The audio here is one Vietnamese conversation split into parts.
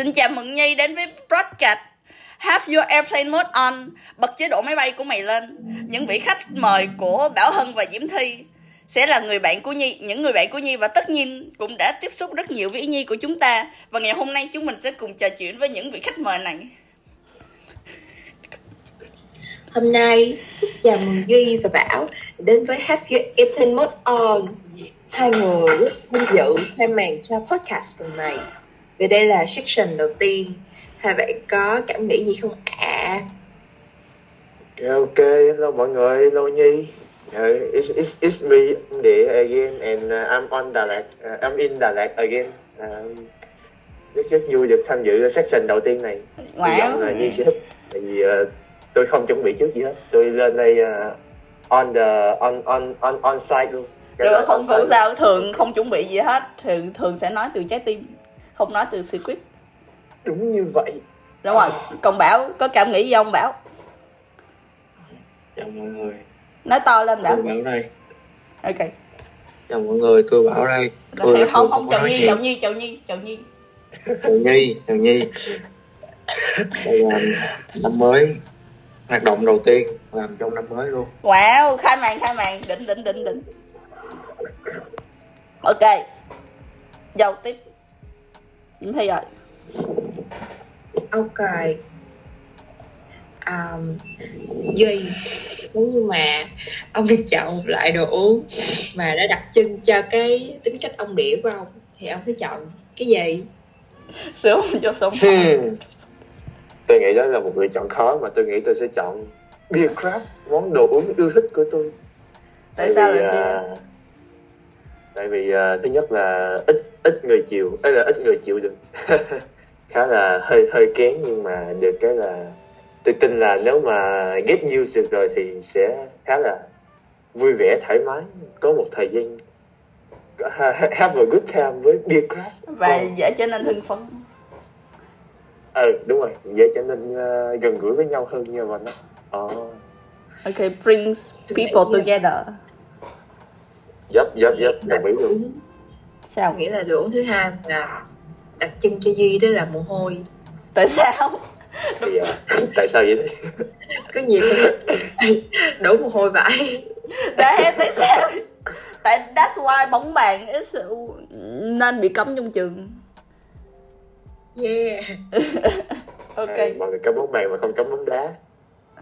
Xin chào mừng Nhi đến với podcast Have your airplane mode on, Bật chế độ máy bay của mày lên. Những vị khách mời của Bảo Hân và Diễm Thi Sẽ là người bạn của Nhi. Những người bạn của Nhi và tất nhiên Cũng đã tiếp xúc rất nhiều với Nhi của chúng ta. Và ngày hôm nay chúng mình sẽ cùng trò chuyện với những vị khách mời này. Hôm nay chào mừng Duy và Bảo đến với Have Your Airplane Mode On. Hai người rất vinh dự khai màn cho podcast tuần này. Vì đây là section đầu tiên Hai bạn có cảm nghĩ gì không ạ? Yeah, ok, hello mọi người, hello Nhi. Uh, it's, it's, it's me, Địa again, and uh, I'm on Đà Lạt, uh, I'm in Đà Lạt again. Uh, rất rất vui được tham dự section đầu tiên này. Hy Wow vọng là Nhi sẽ thích, tại vì uh, tôi không chuẩn bị trước gì hết. Tôi lên đây uh, on the on on on on site luôn. Cái không không sao Thường không chuẩn bị gì hết Thường thường sẽ nói từ trái tim Không nói từ luôn. Đúng như vậy. Đúng rồi Còn Bảo có cảm nghĩ gì không Bảo? Chào mọi người. Nói to lên Bảo. Tôi bảo đây. Ok. Chào mọi người tôi bảo đây. Tôi là không không chào Nhi chào Nhi chào Nhi chào Nhi. Chào nhi chào nhi. Đây là năm mới hoạt động đầu tiên làm trong năm mới luôn. Wow, khai màn khai màn, đỉnh đỉnh đỉnh đỉnh. Ok. Giao tiếp. Diễm Thi rồi. Ok um, Duy Nếu như mà ông được chọn một loại đồ uống Mà đã đặc trưng cho cái tính cách ông đĩa của ông Thì ông sẽ chọn cái gì? Sướng vô sống. Hmm. Tôi nghĩ đó là một lựa chọn khó mà tôi nghĩ tôi sẽ chọn beer craft, món đồ uống yêu thích của tôi. Tại sao vì, lại à, tại vì à, thứ nhất là ít ít người chịu ấy là ít người chịu được. Khá là hơi hơi kén nhưng mà được cái là tôi tin là nếu mà get used được rồi thì sẽ khá là vui vẻ thoải mái có một thời gian ha- have a good time với beer craft. Và dễ trở nên hưng phấn. ừ đúng rồi dễ trở nên à, gần gũi với nhau hơn như vậy đó ờ. Ok, brings people together. dấp dấp dấp đồng ý luôn. Uống Sao? Nghĩa là đồ uống thứ hai là đặc trưng cho Duy đó là mồ hôi Tại sao? thì à, tại sao vậy đấy Có nhiều đổ mồ hôi vãi Đấy, tại sao? Tại that's why bóng bàn is nên bị cấm trong trường. Yeah Ok. À, mọi người cấm bóng bàn mà không cấm bóng đá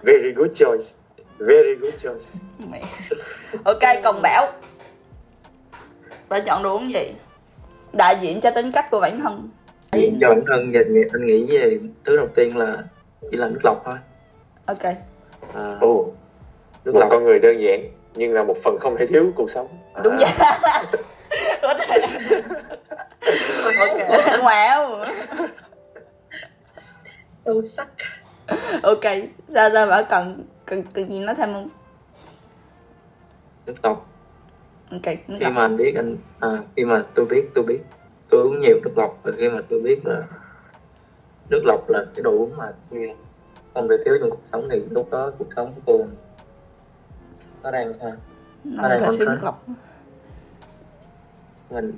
very good choice very good choice. Ok, còn Bảo. Bà chọn đồ uống gì? Đại diện cho tính cách của bản thân. cho bản thân và nghĩ- anh nghĩ về thứ đầu tiên là chỉ là nước lọc thôi. Ok. à, ồ nước một lọc con người đơn giản nhưng là một phần không thể thiếu cuộc sống. Đúng À, vậy. Có thể ok wow So suck ok sao sao bảo cần cần cần gì nói thêm không? Nước lọc ok khi mà anh biết anh à, khi mà tôi biết tôi biết. Tôi uống nhiều nước lọc và khi mà tôi biết là nước lọc là cái đồ uống mà như không thể thiếu trong cuộc sống thì lúc đó cuộc sống của tôi nó đang à, con siêu thấy. nước lọc. Mình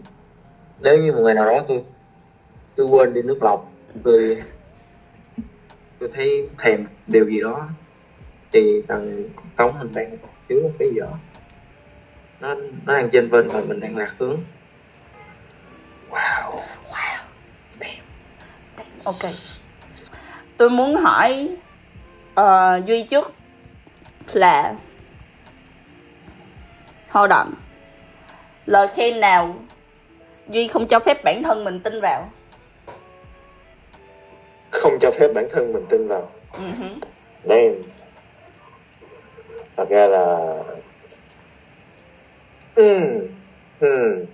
nếu như một ngày nào đó tôi tôi quên đi nước lọc tôi tôi thấy thèm điều gì đó thì cần cuộc sống mình đang thiếu một cái gì đó nó nó đang trên vênh và mình đang lạc hướng. Wow. Ok. Tôi muốn hỏi ờ, duy trước là hold on. Lời khen nào duy không cho phép bản thân mình tin vào? Không cho phép bản thân mình tin vào. Ừ hứ. Damn. thật ra là hmm. Hmm.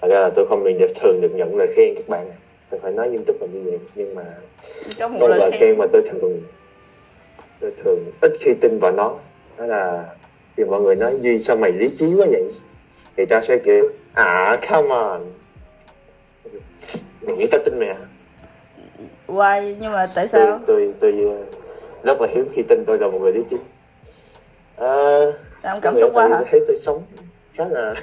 thật ra là tôi không được thường được nhận lời khen các bạn. Tôi phải nói nghiêm túc là như vậy nhưng mà có một lời khen. khen mà tôi thường tôi thường ít khi tin vào nó. Đó là khi mọi người nói duy sao mày lý trí quá vậy? Thì ta sẽ kiểu à come on. Mày nghĩ tao tin mày à? Why? nhưng mà tại tôi sao? Tôi tôi ờ, rất là hiếm khi tin tôi là một người lý trí. Ờ, Tại ông cảm xúc quá tôi hả? thấy tôi sống khá là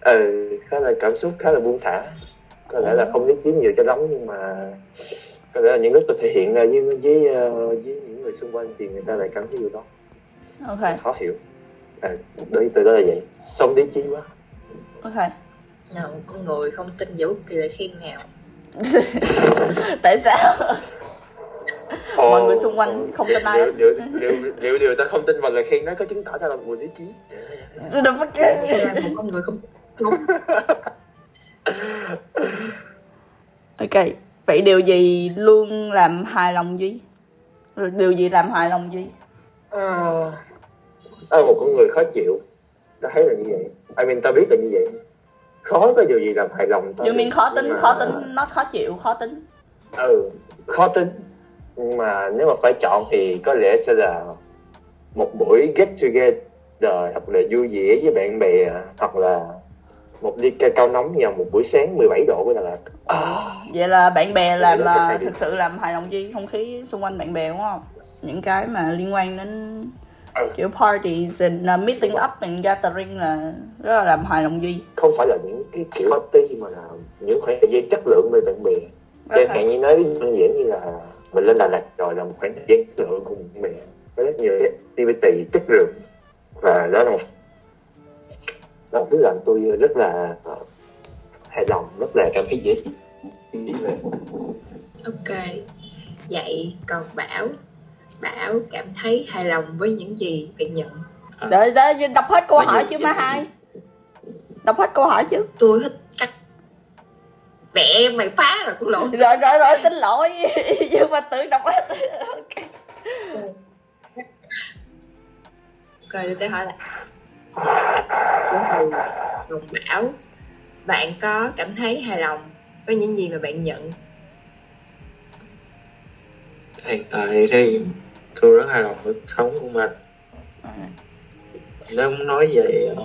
ờ khá là cảm xúc khá là buông thả. Có lẽ là không biết chiếm nhiều cho lắm nhưng mà có lẽ là những lúc tôi thể hiện ra với với ờ, với những người xung quanh thì người ta lại cảm thấy điều đó. Ok. Khó hiểu. À, đấy từ đó là vậy. Sống lý trí quá. Ok. Nào con người không tin vào bất kỳ lời khen nào? Tại sao Ồ, Mọi người xung quanh không tin ai hết. liệu, liệu, liệu, điều ta không tin vào lời khen đó có chứng tỏ ta là một người lý trí. Fuck? là một con người không ok vậy điều gì luôn làm hài lòng duy? Điều gì làm hài lòng duy? À, à, một con người khó chịu. Ta thấy là như vậy. I mean ta biết là như vậy. Khó có điều gì làm hài lòng ta. You mean khó tính mà- khó tính nó khó chịu khó tính. Ừ khó tính nhưng mà nếu mà phải chọn thì có lẽ sẽ là một buổi get together hoặc là vui vẻ với bạn bè hoặc là một ly ca cao nóng vào một buổi sáng 17 độ của Đà Lạt. À, vậy là bạn bè làm là à, này thực sự làm hài lòng duy không khí xung quanh bạn bè đúng không? Những cái mà liên quan đến Ừ. kiểu parties and uh, meeting up and gathering là rất là làm hài lòng duy. Không phải là những cái kiểu party mà là những khoảng thời gian chất lượng với bạn bè. Chẳng Ok. hạn như nói đơn giản như là mình lên Đà Lạt rồi là một khoảng thời gian lượng cùng bè có rất nhiều activity chất lượng. Và đó là một đó là thứ làm tôi rất là ờ, hài lòng rất là cảm thấy dễ chịu ok. Vậy còn bảo? Bảo cảm thấy hài lòng với những gì bạn nhận? Đợi đợi đọc hết câu hỏi chứ má hai? đọc hết câu hỏi chứ. Tôi thích cách mẹ mày phá rồi cũng lộn rồi rồi rồi xin lỗi. Nhưng mà tự đọc hết ok. Rồi tôi sẽ hỏi lại. Đồng bảo bạn có cảm thấy hài lòng với những gì mà bạn nhận? Hiện tại thì tôi rất hài lòng với sống của mình. Nếu muốn nói về ờ,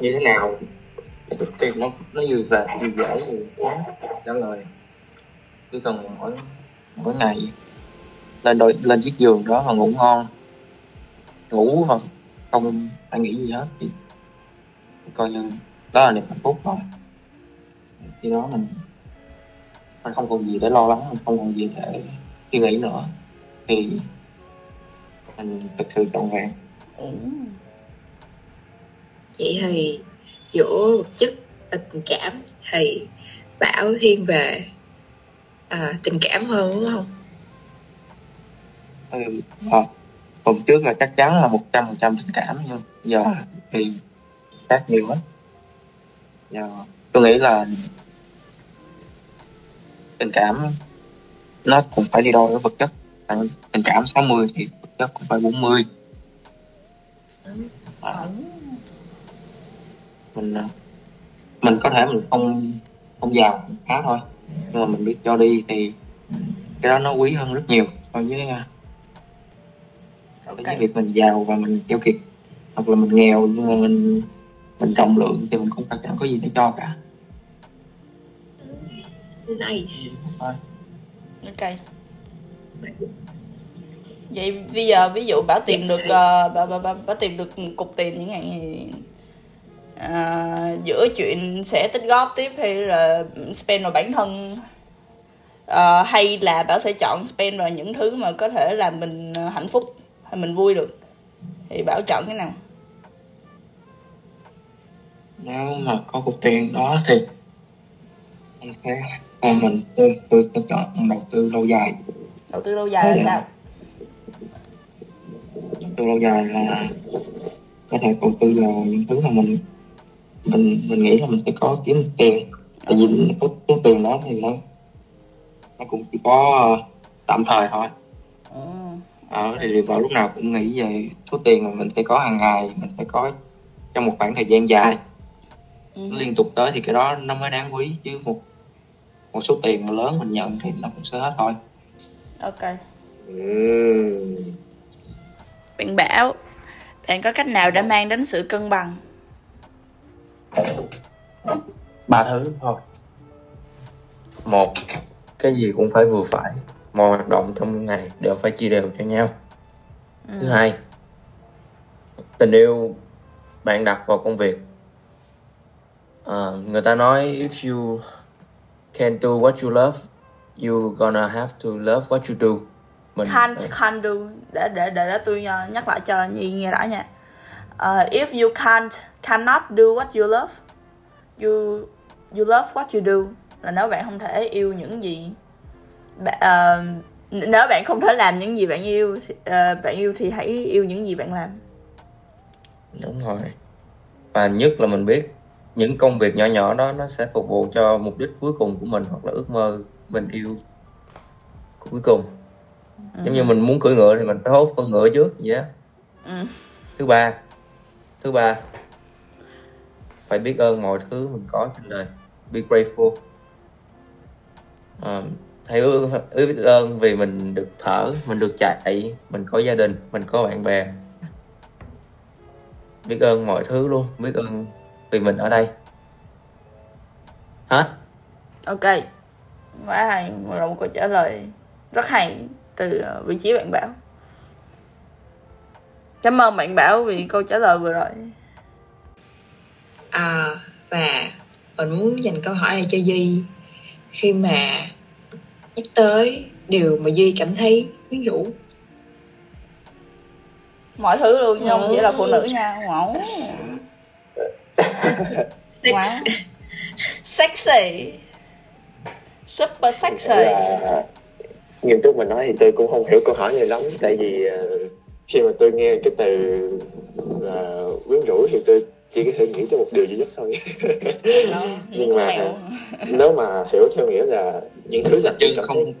như thế nào thì nó nó vừa dễ vừa dễ vừa quá trả lời. Cứ cần mỗi mỗi ngày. Lên đội lên chiếc giường đó mà ngủ ngon. Ngủ mà không phải nghĩ gì hết. Thì coi như đó là niềm hạnh phúc rồi khi đó mình mình không còn gì để lo lắng, mình không còn gì để suy nghĩ nữa. Thì mình thực sự trọn vẹn. Ừ. vậy thì giữa vật chất và tình cảm thì bảo thiên về à, tình cảm hơn đúng không? Ừ. à, tuần trước là chắc chắn là một trăm phần trăm tình cảm nhưng giờ thì khác nhiều hết giờ tôi nghĩ là tình cảm nó cũng phải đi đôi với vật chất. Tình cảm 60 thì vật chất cũng phải 40 à, mình à, mình có thể mình không không giàu không khá thôi. Nhưng mà mình biết cho đi thì cái đó nó quý hơn rất nhiều so với à, ok với việc mình giàu và mình keo kiệt hoặc là mình nghèo nhưng mà mình mình rộng lượng thì mình cũng phải chẳng có gì để cho cả. Nice. Ok. Vậy bây giờ ví dụ bảo tìm được uh, bảo, bảo, bảo, bảo tìm được cục tiền những ngày thì à, giữa chuyện sẽ tích góp tiếp hay là spend vào bản thân? Ờ, hay là bảo sẽ chọn spend vào những thứ mà có thể làm mình ờ, hạnh phúc hay mình vui được? Thì bảo chọn cái nào? Nếu mà có cục tiền đó thì anh sẽ còn mình tôi tôi sẽ chọn đầu tư lâu dài. Đầu tư lâu dài là sao? Đầu tư lâu dài là có thể đầu tư vào những thứ mà mình mình mình nghĩ là mình sẽ có kiếm tiền. Tại vì có số tiền đó thì nó nó cũng chỉ có ờ, tạm thời thôi. Ừ. ở thì vào lúc nào cũng nghĩ về số tiền mà mình sẽ có hàng ngày mình sẽ có trong một khoảng thời gian dài. Ừ. nó liên tục tới thì cái đó nó mới đáng quý chứ một một số tiền mà lớn mình nhận thì nó cũng sẽ hết thôi. Ok. Ừm. bạn bảo bạn có cách nào để mang đến sự cân bằng ba thứ thôi. Một cái gì cũng phải vừa phải. Mọi hoạt động trong ngày đều phải chia đều cho nhau. Thứ hai tình yêu bạn đặt vào công việc. Ờ, người ta nói if you can do what you love you gonna have to love what you do. Mình can't can't do. Để để để, để tôi uh, nhắc lại cho nhi nghe rõ nha uh, if you can't cannot do what you love you you love what you do là nếu bạn không thể yêu những gì bạn, uh, nếu bạn không thể làm những gì bạn yêu thì, uh, bạn yêu thì hãy yêu những gì bạn làm. Đúng rồi. Và nhất là mình biết những công việc nhỏ nhỏ đó nó sẽ phục vụ cho mục đích cuối cùng của mình hoặc là ước mơ mình yêu cuối cùng. Giống như mình muốn cưỡi ngựa thì mình phải hốt con ngựa trước vậy á ừ. thứ ba thứ ba phải biết ơn mọi thứ mình có trên đời. Be grateful. Um, hãy biết ơn vì mình được thở mình được chạy mình có gia đình mình có bạn bè. Biết ơn mọi thứ luôn biết ơn vì mình ở đây. Hết. Ok. Quá hay một là một câu trả lời rất hay từ ờ, vị trí bạn bảo cảm ơn bạn bảo vì câu trả lời vừa rồi. À, và mình muốn dành câu hỏi này cho duy. Khi mà nhắc tới điều mà duy cảm thấy quyến rũ. Mọi thứ luôn nhưng không chỉ là phụ nữ nha wow. sex Wow. sexy. Super sexy. Là nghiêm túc mà nói thì tôi cũng không hiểu câu hỏi này lắm tại vì ờ, khi mà tôi nghe cái từ là quyến rũ thì tôi chỉ có thể nghĩ tới một điều duy nhất thôi. Nhưng mà- nếu mà hiểu theo nghĩa là những thứ tôi chân không. thấy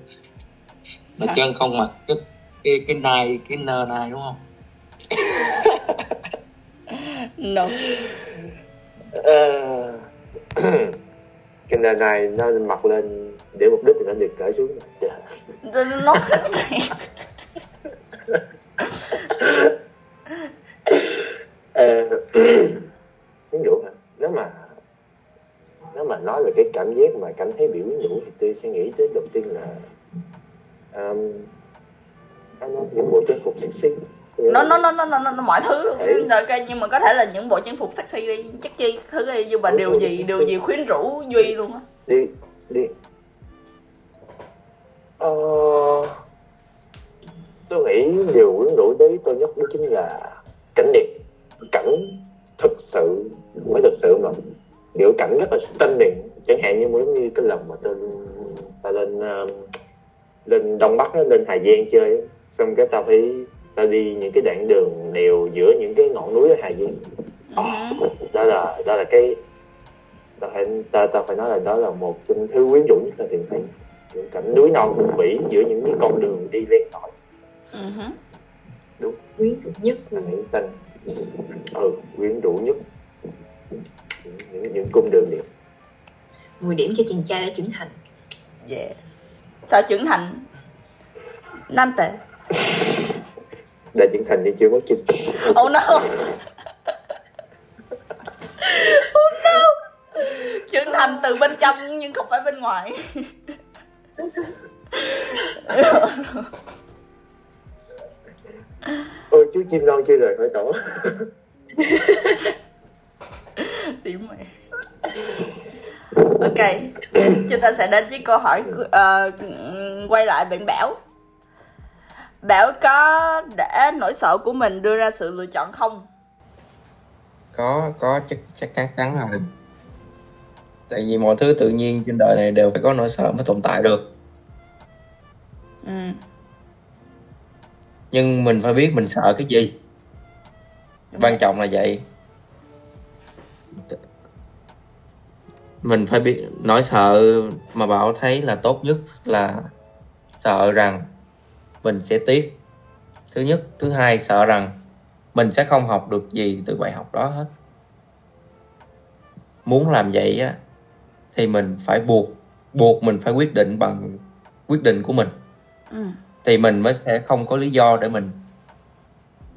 là chân không mặc cái cái cái nai cái nơ nai đúng không? No. Ờ, cái nền này nó mặc lên để mục đích thì nó được cởi xuống. Dạ. nó Ờ, quyến rũ hả nếu mà nếu mà nói về cái cảm giác mà cảm thấy bị quyến rũ thì tôi sẽ nghĩ tới đầu tiên là um, anh nói những bộ trang phục sexy. Nó nó nó nó nó, nó, mọi thứ luôn. Ừ. ok nhưng mà có thể là những bộ trang phục sexy đi chắc chi thứ đi nhưng mà điều gì điều gì khuyến rũ duy luôn á. Đi đi. Ờ, tôi nghĩ điều quyến rũ đấy tôi nhất đó chính là cảnh đẹp. Cảnh thực sự phải thực sự mà. Kiểu cảnh rất là stunning. Chẳng hạn như giống như cái lần mà tôi ta lên um, lên đông bắc á, lên hà giang chơi xong cái tao phải tao đi những cái đoạn đường nèo giữa những cái ngọn núi ở hà giang. Ừ. đó là đó là cái ta phải ta, ta phải nói là đó là một trong thứ quyến rũ nhất là tìm thấy. Những cảnh núi non hùng vĩ giữa những cái con đường đi len lỏi Ừ. quyến rũ nhất nghĩ tên ừ quyến rũ nhất. Những, những, những cung đường đẹp. 10 điểm cho chàng trai đã trưởng thành. Yeah sao trưởng thành? Nan tệ. Đã trưởng thành nhưng chưa mất chinh. Oh no. Oh no. Trưởng thành từ bên trong nhưng không phải bên ngoài chú chim non chưa rời khỏi tổ. Điểm mày ok chúng ta sẽ đến với câu hỏi ờ, quay lại bạn bảo. Bảo có để nỗi sợ của mình đưa ra sự lựa chọn không? Có có chắc chắc chắn chắn rồi. Tại vì mọi thứ tự nhiên trên đời này đều phải có nỗi sợ mới tồn tại được. Ừ nhưng mình phải biết mình sợ cái gì. Quan trọng là vậy. Mình phải biết nỗi sợ mà bảo thấy là tốt nhất là sợ rằng mình sẽ tiếc. Thứ nhất thứ hai sợ rằng mình sẽ không học được gì từ bài học đó hết. Muốn làm vậy á thì mình phải buộc buộc mình phải quyết định bằng quyết định của mình. Ừ thì mình mới sẽ không có lý do để mình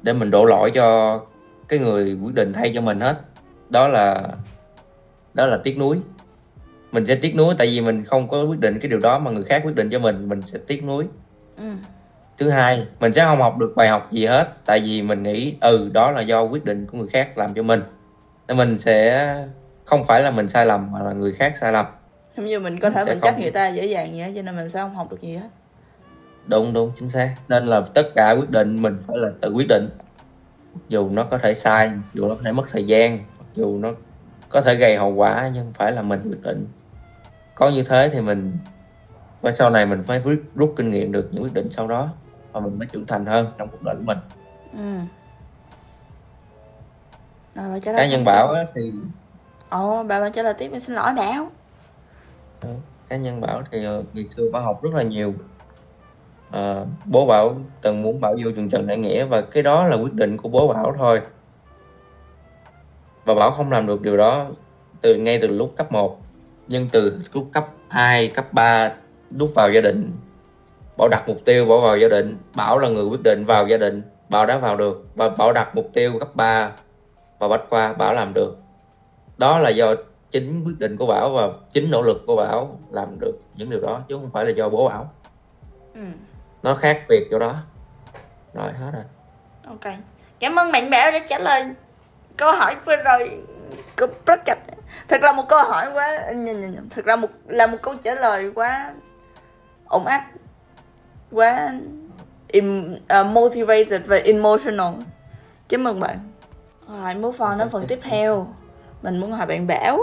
để mình đổ lỗi cho cái người quyết định thay cho mình hết. Đó là đó là tiếc nuối. Mình sẽ tiếc nuối tại vì mình không có quyết định cái điều đó mà người khác quyết định cho mình mình sẽ tiếc nuối. Ừ. Thứ hai mình sẽ không học được bài học gì hết tại vì mình nghĩ ừ đó là do quyết định của người khác làm cho mình. Nên mình sẽ không phải là mình sai lầm mà là người khác sai lầm. Giống như mình có thể Sẽ mình trách không- người ta dễ dàng vậy cho nên mình sẽ không học được gì hết đúng đúng chính xác. Nên là tất cả quyết định mình phải là tự quyết định. Dù nó có thể sai dù nó có thể mất thời gian dù nó có thể gây hậu quả nhưng phải là mình quyết định. Có như thế thì mình và sau này mình phải rút, rút kinh nghiệm được những quyết định sau đó và mình mới trưởng thành hơn trong cuộc đời của mình. Ừ. Rồi bà cá nhân bảo á, thì ồ bà bà trả lời tiếp em xin lỗi bảo. Đó. cá nhân bảo thì ờ, ngày xưa bảo học rất là nhiều à, bố bảo từng muốn bảo vô trường Trần Đại Nghĩa và cái đó là quyết định của bố bảo thôi. Và bảo không làm được điều đó từ ngay từ lúc cấp 1 nhưng từ lúc cấp 2, cấp 3 lúc vào gia đình. Bảo đặt mục tiêu bảo vào gia đình bảo là người quyết định vào gia đình bảo đã vào được và bảo đặt mục tiêu cấp 3 và bách khoa bảo làm được. Đó là do chính quyết định của bảo và chính nỗ lực của bảo làm được những điều đó chứ không phải là do bố bảo. Ừ nó khác biệt chỗ đó. Rồi hết rồi. Ok. Cảm ơn bạn bảo đã trả lời câu hỏi vừa rồi của project. Thật là một câu hỏi quá nhầm, nhầm. thật ra một là một câu trả lời quá ổn áp quá im, uh, motivated và emotional. Cảm ơn bạn. Rồi move on đến phần tiếp theo. Mình muốn hỏi bạn bảo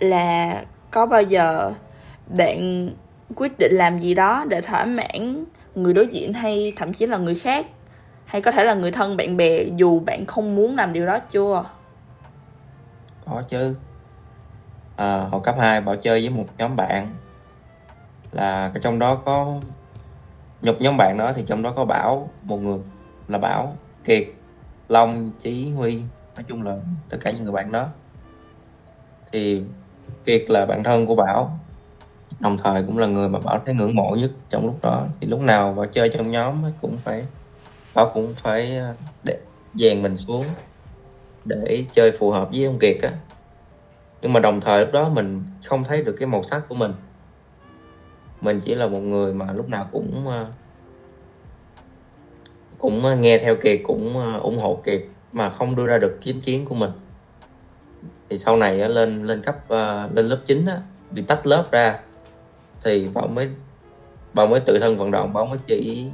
là có bao giờ bạn quyết định làm gì đó để thỏa mãn người đối diện hay thậm chí là người khác? Hay có thể là người thân bạn bè dù bạn không muốn làm điều đó chưa? Có chứ. À, hồi cấp 2 bảo chơi với một nhóm bạn. Là cái trong đó có nhục nhóm bạn đó thì trong đó có bảo một người là bảo kiệt long chí huy. Nói chung là tất cả những người bạn đó. Thì kiệt là bạn thân của bảo đồng thời cũng là người mà bảo thấy ngưỡng mộ nhất trong lúc đó. Thì lúc nào bảo chơi trong nhóm ấy cũng phải, bảo cũng phải à, để dàn mình xuống để chơi phù hợp với ông Kiệt á. Nhưng mà đồng thời lúc đó mình không thấy được cái màu sắc của mình. Mình chỉ là một người mà lúc nào cũng à, cũng à, nghe theo Kiệt, cũng ủng hộ Kiệt mà không đưa ra được kiến kiến của mình. Thì sau này lên lên cấp lên lớp 9 á, bị tách lớp ra thì bảo mới bảo mới tự thân vận động bảo mới chỉ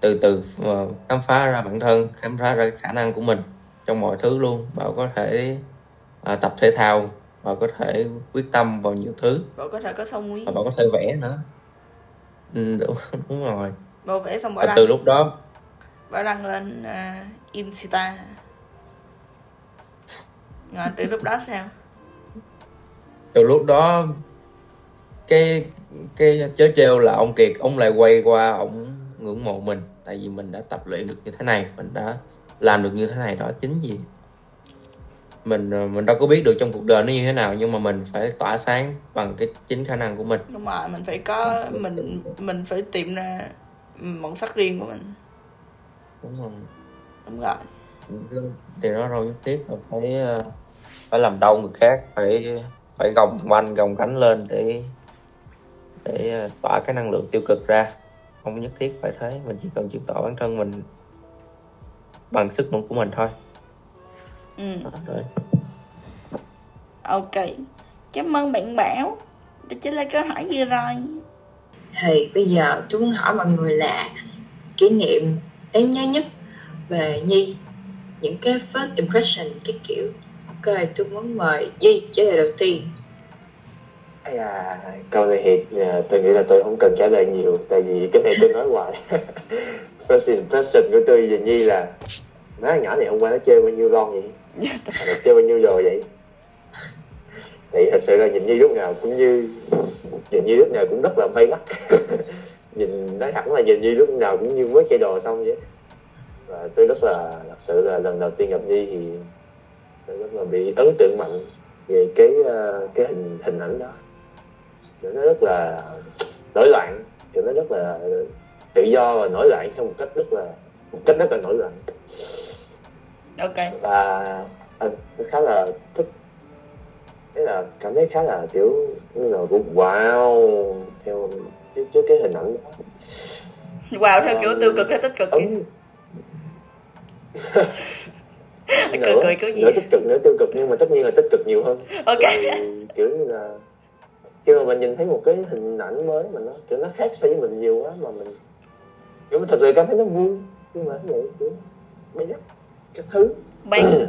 từ từ ờ, khám phá ra bản thân khám phá ra khả năng của mình trong mọi thứ luôn. Bảo có thể à, tập thể thao bảo có thể quyết tâm vào nhiều thứ. Bảo có thể có sông và bảo có thể vẽ nữa. Ừ, đúng, đúng rồi. Bảo vẽ xong và đăng. từ lúc đó bảo đăng lên uh, insta. Rồi từ lúc đó sao? Từ lúc đó cái cái chớ trêu là ông Kiệt ông lại quay qua ông ngưỡng mộ mình. Tại vì mình đã tập luyện được như thế này mình đã làm được như thế này đó chính vì mình ờ, mình đâu có biết được trong cuộc đời nó như thế nào nhưng mà mình phải tỏa sáng bằng cái chính khả năng của mình. Đúng rồi mình phải có mình mình phải tìm ra màu sắc riêng của mình. Đúng không đúng rồi. Điều đó đâu nhất thiết là phải ờ, phải làm đau người khác phải phải gồng quanh gồng cánh lên để để ờ, tỏa cái năng lượng tiêu cực ra. Không nhất thiết phải thế mình chỉ cần chứng tỏ bản thân mình bằng sức mạnh của mình thôi. Ừ. Đó, rồi ok. Cảm ơn bạn bảo. Đã trả lời câu hỏi vừa rồi. Thì bây giờ tôi muốn hỏi mọi người là kỷ niệm đáng nhớ nhất về Nhi những cái first impression cái kiểu. Ok tôi muốn mời Di trả lời đầu tiên à câu này thì à, tôi nghĩ là tôi không cần trả lời nhiều tại vì cái này tôi nói hoài. First impression của tôi về Nhi là má nhỏ này hôm qua nó chơi bao nhiêu lon vậy? Nó chơi bao nhiêu rồi vậy? Thì thật sự là nhìn Nhi lúc nào cũng như nhìn Nhi lúc nào cũng rất là bay mắt nhìn nói thẳng là nhìn Nhi lúc nào cũng như mới chơi đồ xong vậy. Và tôi rất là thật sự là lần đầu tiên gặp Nhi thì tôi rất là bị ấn tượng mạnh về cái à, cái hình hình ảnh đó nó rất là nổi loạn. Kiểu nó rất là tự do và nổi loạn theo một cách rất là một cách rất là nổi loạn. Ok. Và anh khá là thích thế là cảm thấy khá là kiểu như là cũng wow theo trước trước cái hình ảnh đó. Wow theo kiểu tiêu cực hay tích cực ấn cười cười kiểu gì? Nữa tích cực nữa tiêu cực nhưng mà tất nhiên là tích cực nhiều hơn. Ok. Thì kiểu như là khi mà mình nhìn thấy một cái hình ảnh mới mà nó kiểu nó khác so với mình nhiều quá mà mình kiểu mình thật sự cảm thấy nó vui nhưng mà vậy kiểu mấy đất cái thứ. Bay.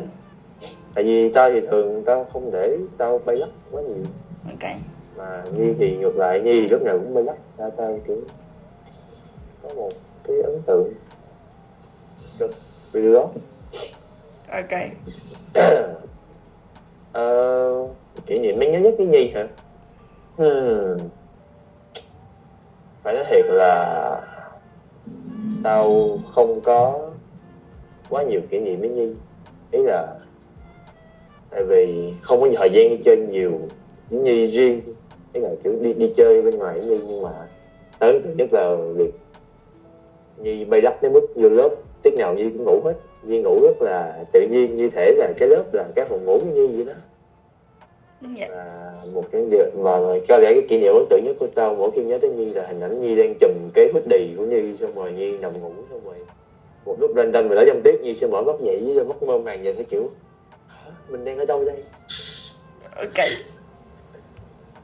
Tại vì tao thì thường tao không để tao bay lắc quá nhiều. Ok. Mà nhi thì ngược lại nhi thì lúc nào cũng bay lắc tao tao kiểu có một cái ấn tượng được vì điều đó. Ok. Ờ, kỷ niệm đáng nhớ nhất với nhi hả hmm. phải nói thiệt là tao không có quá nhiều kỷ niệm với nhi. Ý là, tại vì không có thời gian đi chơi nhiều với nhi riêng. Ý là kiểu đi đi chơi bên ngoài với nhi, nhưng mà tao tượng nhất là việc nhi bay đắp đến mức vô lớp, tiết nào nhi cũng ngủ hết. Nhi ngủ rất là tự nhiên, như thể là cái lớp là cái phòng ngủ của nhi vậy đó đúng vậy. Là một cái điều mà có lẽ cái kỷ niệm ấn tượng nhất của tao mỗi khi nhớ tới Nhi là hình ảnh Nhi đang chùm cái hoodie của Nhi xong rồi Nhi nằm ngủ xong rồi một lúc ranh ranh mà đó trong tiết Nhi sẽ mở mắt dậy với mắt mơ màng nhìn thấy kiểu "Hả? mình đang ở đâu đây? Ok.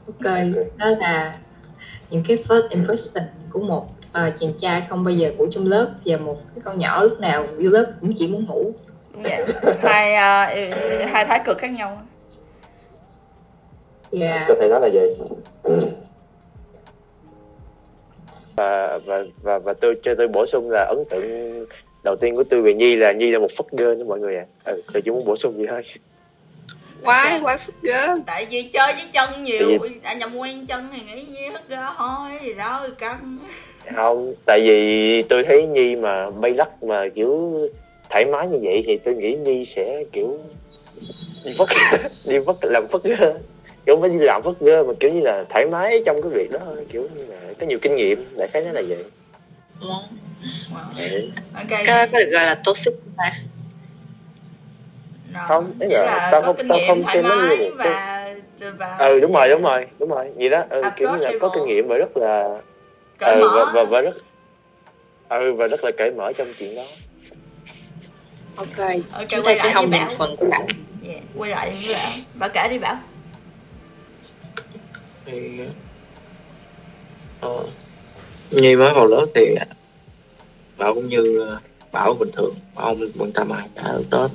Ok đó là những cái first impression của một ờ, chàng trai không bao giờ ngủ trong lớp và một cái con nhỏ lúc nào vô lớp cũng chỉ muốn ngủ. Đúng vậy. Hai à, hai thái cực khác nhau và có thể nói là vậy. Và và và và tôi cho tôi bổ sung là ấn tượng đầu tiên của tôi về Nhi là Nhi là một phất girl đó mọi người ạ. À. ừ, tôi chỉ muốn bổ sung gì thôi. Quái quái gớm tại vì chơi với chân nhiều. À nhầm quen chân thì nghĩ hết ra thôi gì đó căng. Không tại vì tôi thấy Nhi mà bay lắc mà kiểu thoải mái như vậy thì tôi nghĩ Nhi sẽ kiểu đi phất đi phất làm phất girl kiểu không phải đi làm phất girl mà kiểu như là thoải mái trong cái việc đó thôi kiểu như là có nhiều kinh nghiệm đại khái nó là vậy. Wow. ok. Có, có được gọi là toxic không ta? Rồi, Không, ý nghĩa là là tao không- tao không xem nó như một và và ừ đúng rồi đúng rồi đúng rồi vậy đó. Ừ, kiểu như là có kinh nghiệm và rất là cởi ừ, mở. và, và, và rất ừ và rất là cởi mở trong chuyện đó. Ok, Ok, chúng ta sẽ không Bảo. phần của bạn yeah. quay lại với bảo. Bảo kể đi bảo thì Nhi mới vào lớp thì Bảo cũng như ờ, Bảo bình thường, Bảo không quan tâm ai cả tết.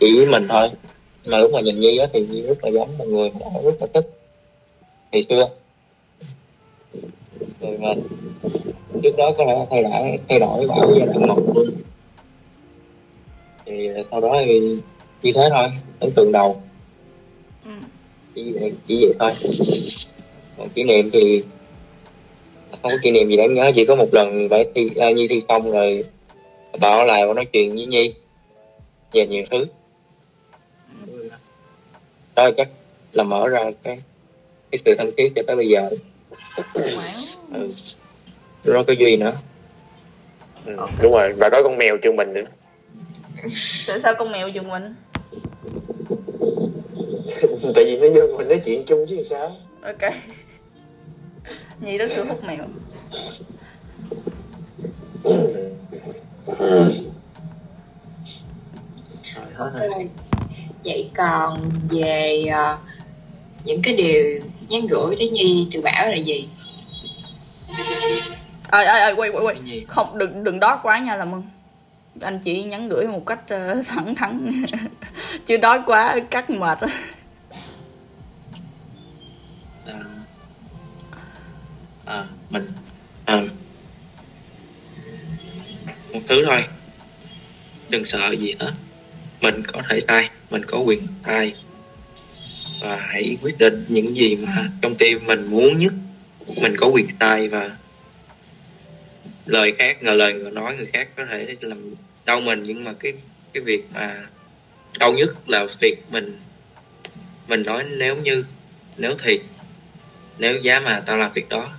Chỉ với mình thôi. Mà lúc mà nhìn Nhi á thì Nhi rất là giống một người mà rất là thích. Thì xưa rồi mà trước đó có lẽ thay đổi thay đổi Bảo giai đoạn một luôn. Thì ờ, sau đó thì như thế thôi ấn tượng đầu chỉ vậy, chỉ vậy thôi. Còn kỷ niệm thì không có kỷ niệm gì đáng nhớ chỉ có một lần phải thi à, nhi thi xong rồi bảo lại và nói chuyện với nhi về nhiều thứ. Đó chắc là mở ra cái cái sự thân thiết cho tới bây giờ. Ừ. nó có duy nữa. Ừ, đúng rồi và có con mèo trường mình nữa. Tại sao con mèo giùm mình tại vì nó vô mình nói chuyện chung chứ sao? Ok. Nhi rất thương hút mèo. Rồi, hết rồi. Ok. Vậy còn về ờ, những cái điều nhắn gửi tới Nhi từ Bảo là gì? ơi ơi ơi quay quay quay. Không đừng đừng đói quá nha làm ơn anh chị nhắn gửi một cách ờ, thẳng thắn. Chứ đói quá cắt mệt à, mình à, một thứ thôi. Đừng sợ gì hết. Mình có thể sai mình có quyền sai. Và hãy quyết định những gì mà trong tim mình muốn nhất. Mình có quyền sai và lời khác là lời người nói người khác có thể làm đau mình. Nhưng mà cái cái việc mà đau nhất là việc mình mình nói nếu như nếu thì nếu giá mà tao làm việc đó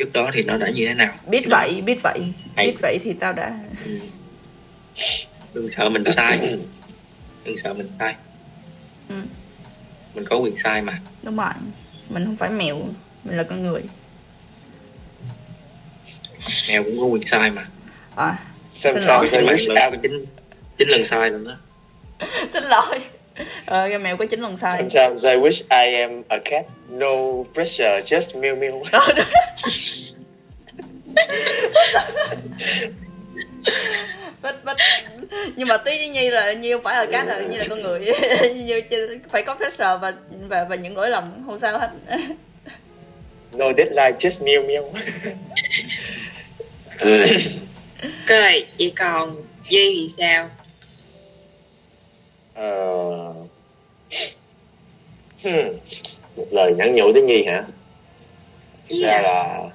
trước đó thì nó đã như thế nào? Biết vậy biết vậy. Hay. biết vậy thì tao đã Ừ. đừng sợ mình sai. Đừng sợ mình sai. Ừ, mình có quyền sai mà. Đúng rồi. Mình không phải mèo mình là con người. Mèo cũng có quyền sai mà. À, Xin lỗi. sao lần, chính chính lần sai lần đó. Xin lỗi ờ cái mèo có chín lần sai Sometimes I wish I am a cat. No pressure, just meow meow. Ờ, đó. Bích, bích. nhưng mà tí với nhi là nhi không phải là cát rồi nhi là con người như phải có pressure và và và những lỗi lầm không sao hết No deadline, just meow meow. Rồi, vậy còn Duy thì sao? Ờ... Hmm. Một lời nhắn nhủ tới Nhi hả? Ý ra là là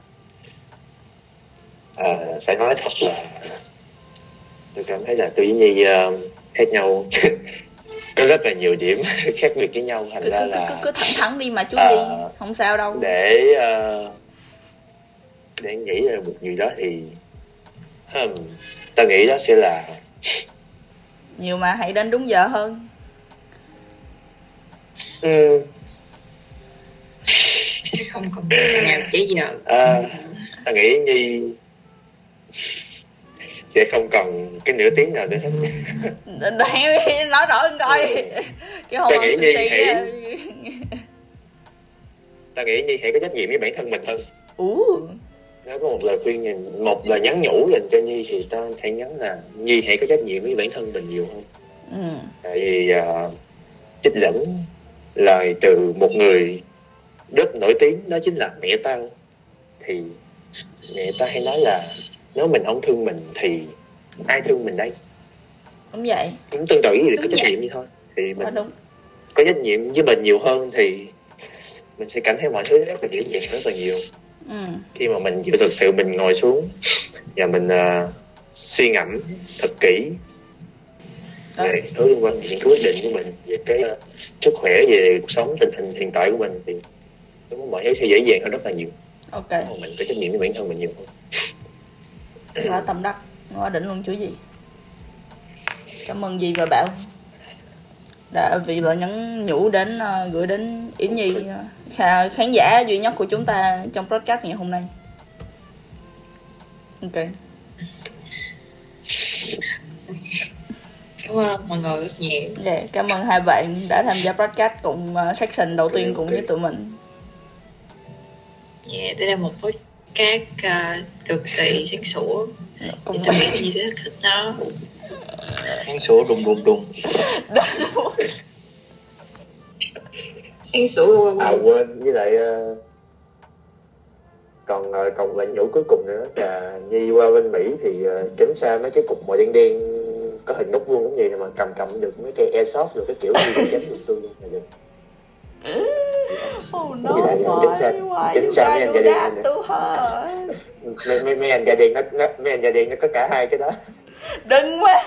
ờ, phải nói thật là tôi cảm thấy là tôi với Nhi ờ, khác nhau có rất là nhiều điểm khác biệt với nhau thành cứ, ra cứ, cứ, cứ, là cứ thẳng thắn đi mà chú À. Nhi không sao đâu để ờ, để nghĩ ra một gì đó thì hmm, ta nghĩ đó sẽ là nhiều mà hãy đến đúng giờ hơn. Ừ, sẽ không còn nào chế giờ. à, ta nghĩ Nhi sẽ không cần cái nửa tiếng nào nữa. Hết Hãy nói rõ hơn coi. Cái hồn Tôi nghĩ Nhi hãy- á. ta nghĩ Nhi hãy có trách nhiệm với bản thân mình hơn. Ủa, nếu có một lời khuyên nhìn một lời nhắn nhủ dành cho Nhi thì ta hãy nhắn là Nhi hãy có trách nhiệm với bản thân mình nhiều hơn. Ừ. tại vì uh, trích dẫn lời từ một người rất nổi tiếng đó chính là mẹ tao thì mẹ ta hay nói là nếu mình không thương mình thì ai thương mình đây? Đúng vậy. Cũng tương tự với có trách nhiệm như thôi. Thì mình đúng. có trách nhiệm với mình nhiều hơn thì mình sẽ cảm thấy mọi thứ rất là dễ dàng rất là nhiều ừ. khi mà mình chịu thực sự mình ngồi xuống và mình ờ, suy ngẫm thật kỹ về thứ liên quan những quyết định của mình về cái ờ, sức khỏe về cuộc sống tình hình hiện tại của mình thì đó mọi thứ sẽ dễ dàng hơn rất là nhiều. Ok. Mình có trách nhiệm với bản thân mình nhiều hơn. Quá tâm đắc quá đỉnh luôn chú gì. Cảm ơn gì và bảo đã vì lời nhắn nhủ đến ờ, gửi đến yến nhi ờ, khá- khán giả duy nhất của chúng ta trong podcast ngày hôm nay ok Cảm ơn mọi người rất nhiều. yeah, cảm ơn hai bạn đã tham gia podcast cùng ờ, section đầu tiên cùng với tụi mình Yeah, đây là một podcast uh, cực kỳ sáng sủa. cùng Thì tôi nghĩ sẽ rất thích nó. Sáng sủa đùng đùng đùng. Sáng sủa à quên. với lại ờ, còn ờ, còn lệnh nhủ cuối cùng nữa là nhi qua bên mỹ thì ờ, tránh xa mấy cái cục màu đen đen có hình nút vuông cũng vậy mà cầm cầm được mấy cây airsoft rồi cái kiểu gì cũng tránh được tôi luôn. Là được. Oh no, why- why you gotta do that to her? mấy, mấy, mấy anh da đen nó, nó mấy anh da đen nó có cả hai cái đó Đừng quá.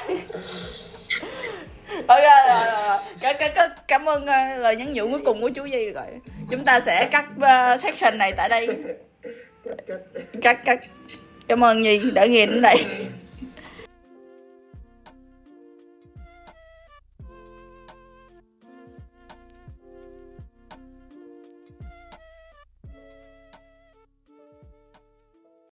Ok rồi, rồi, rồi. Cả, cả, cảm ơn ờ, lời nhắn nhủ cuối cùng của chú Di rồi. Chúng ta sẽ cắt uh, section này tại đây. Cắt cắt. Cảm ơn Nhi đã nghe đến đây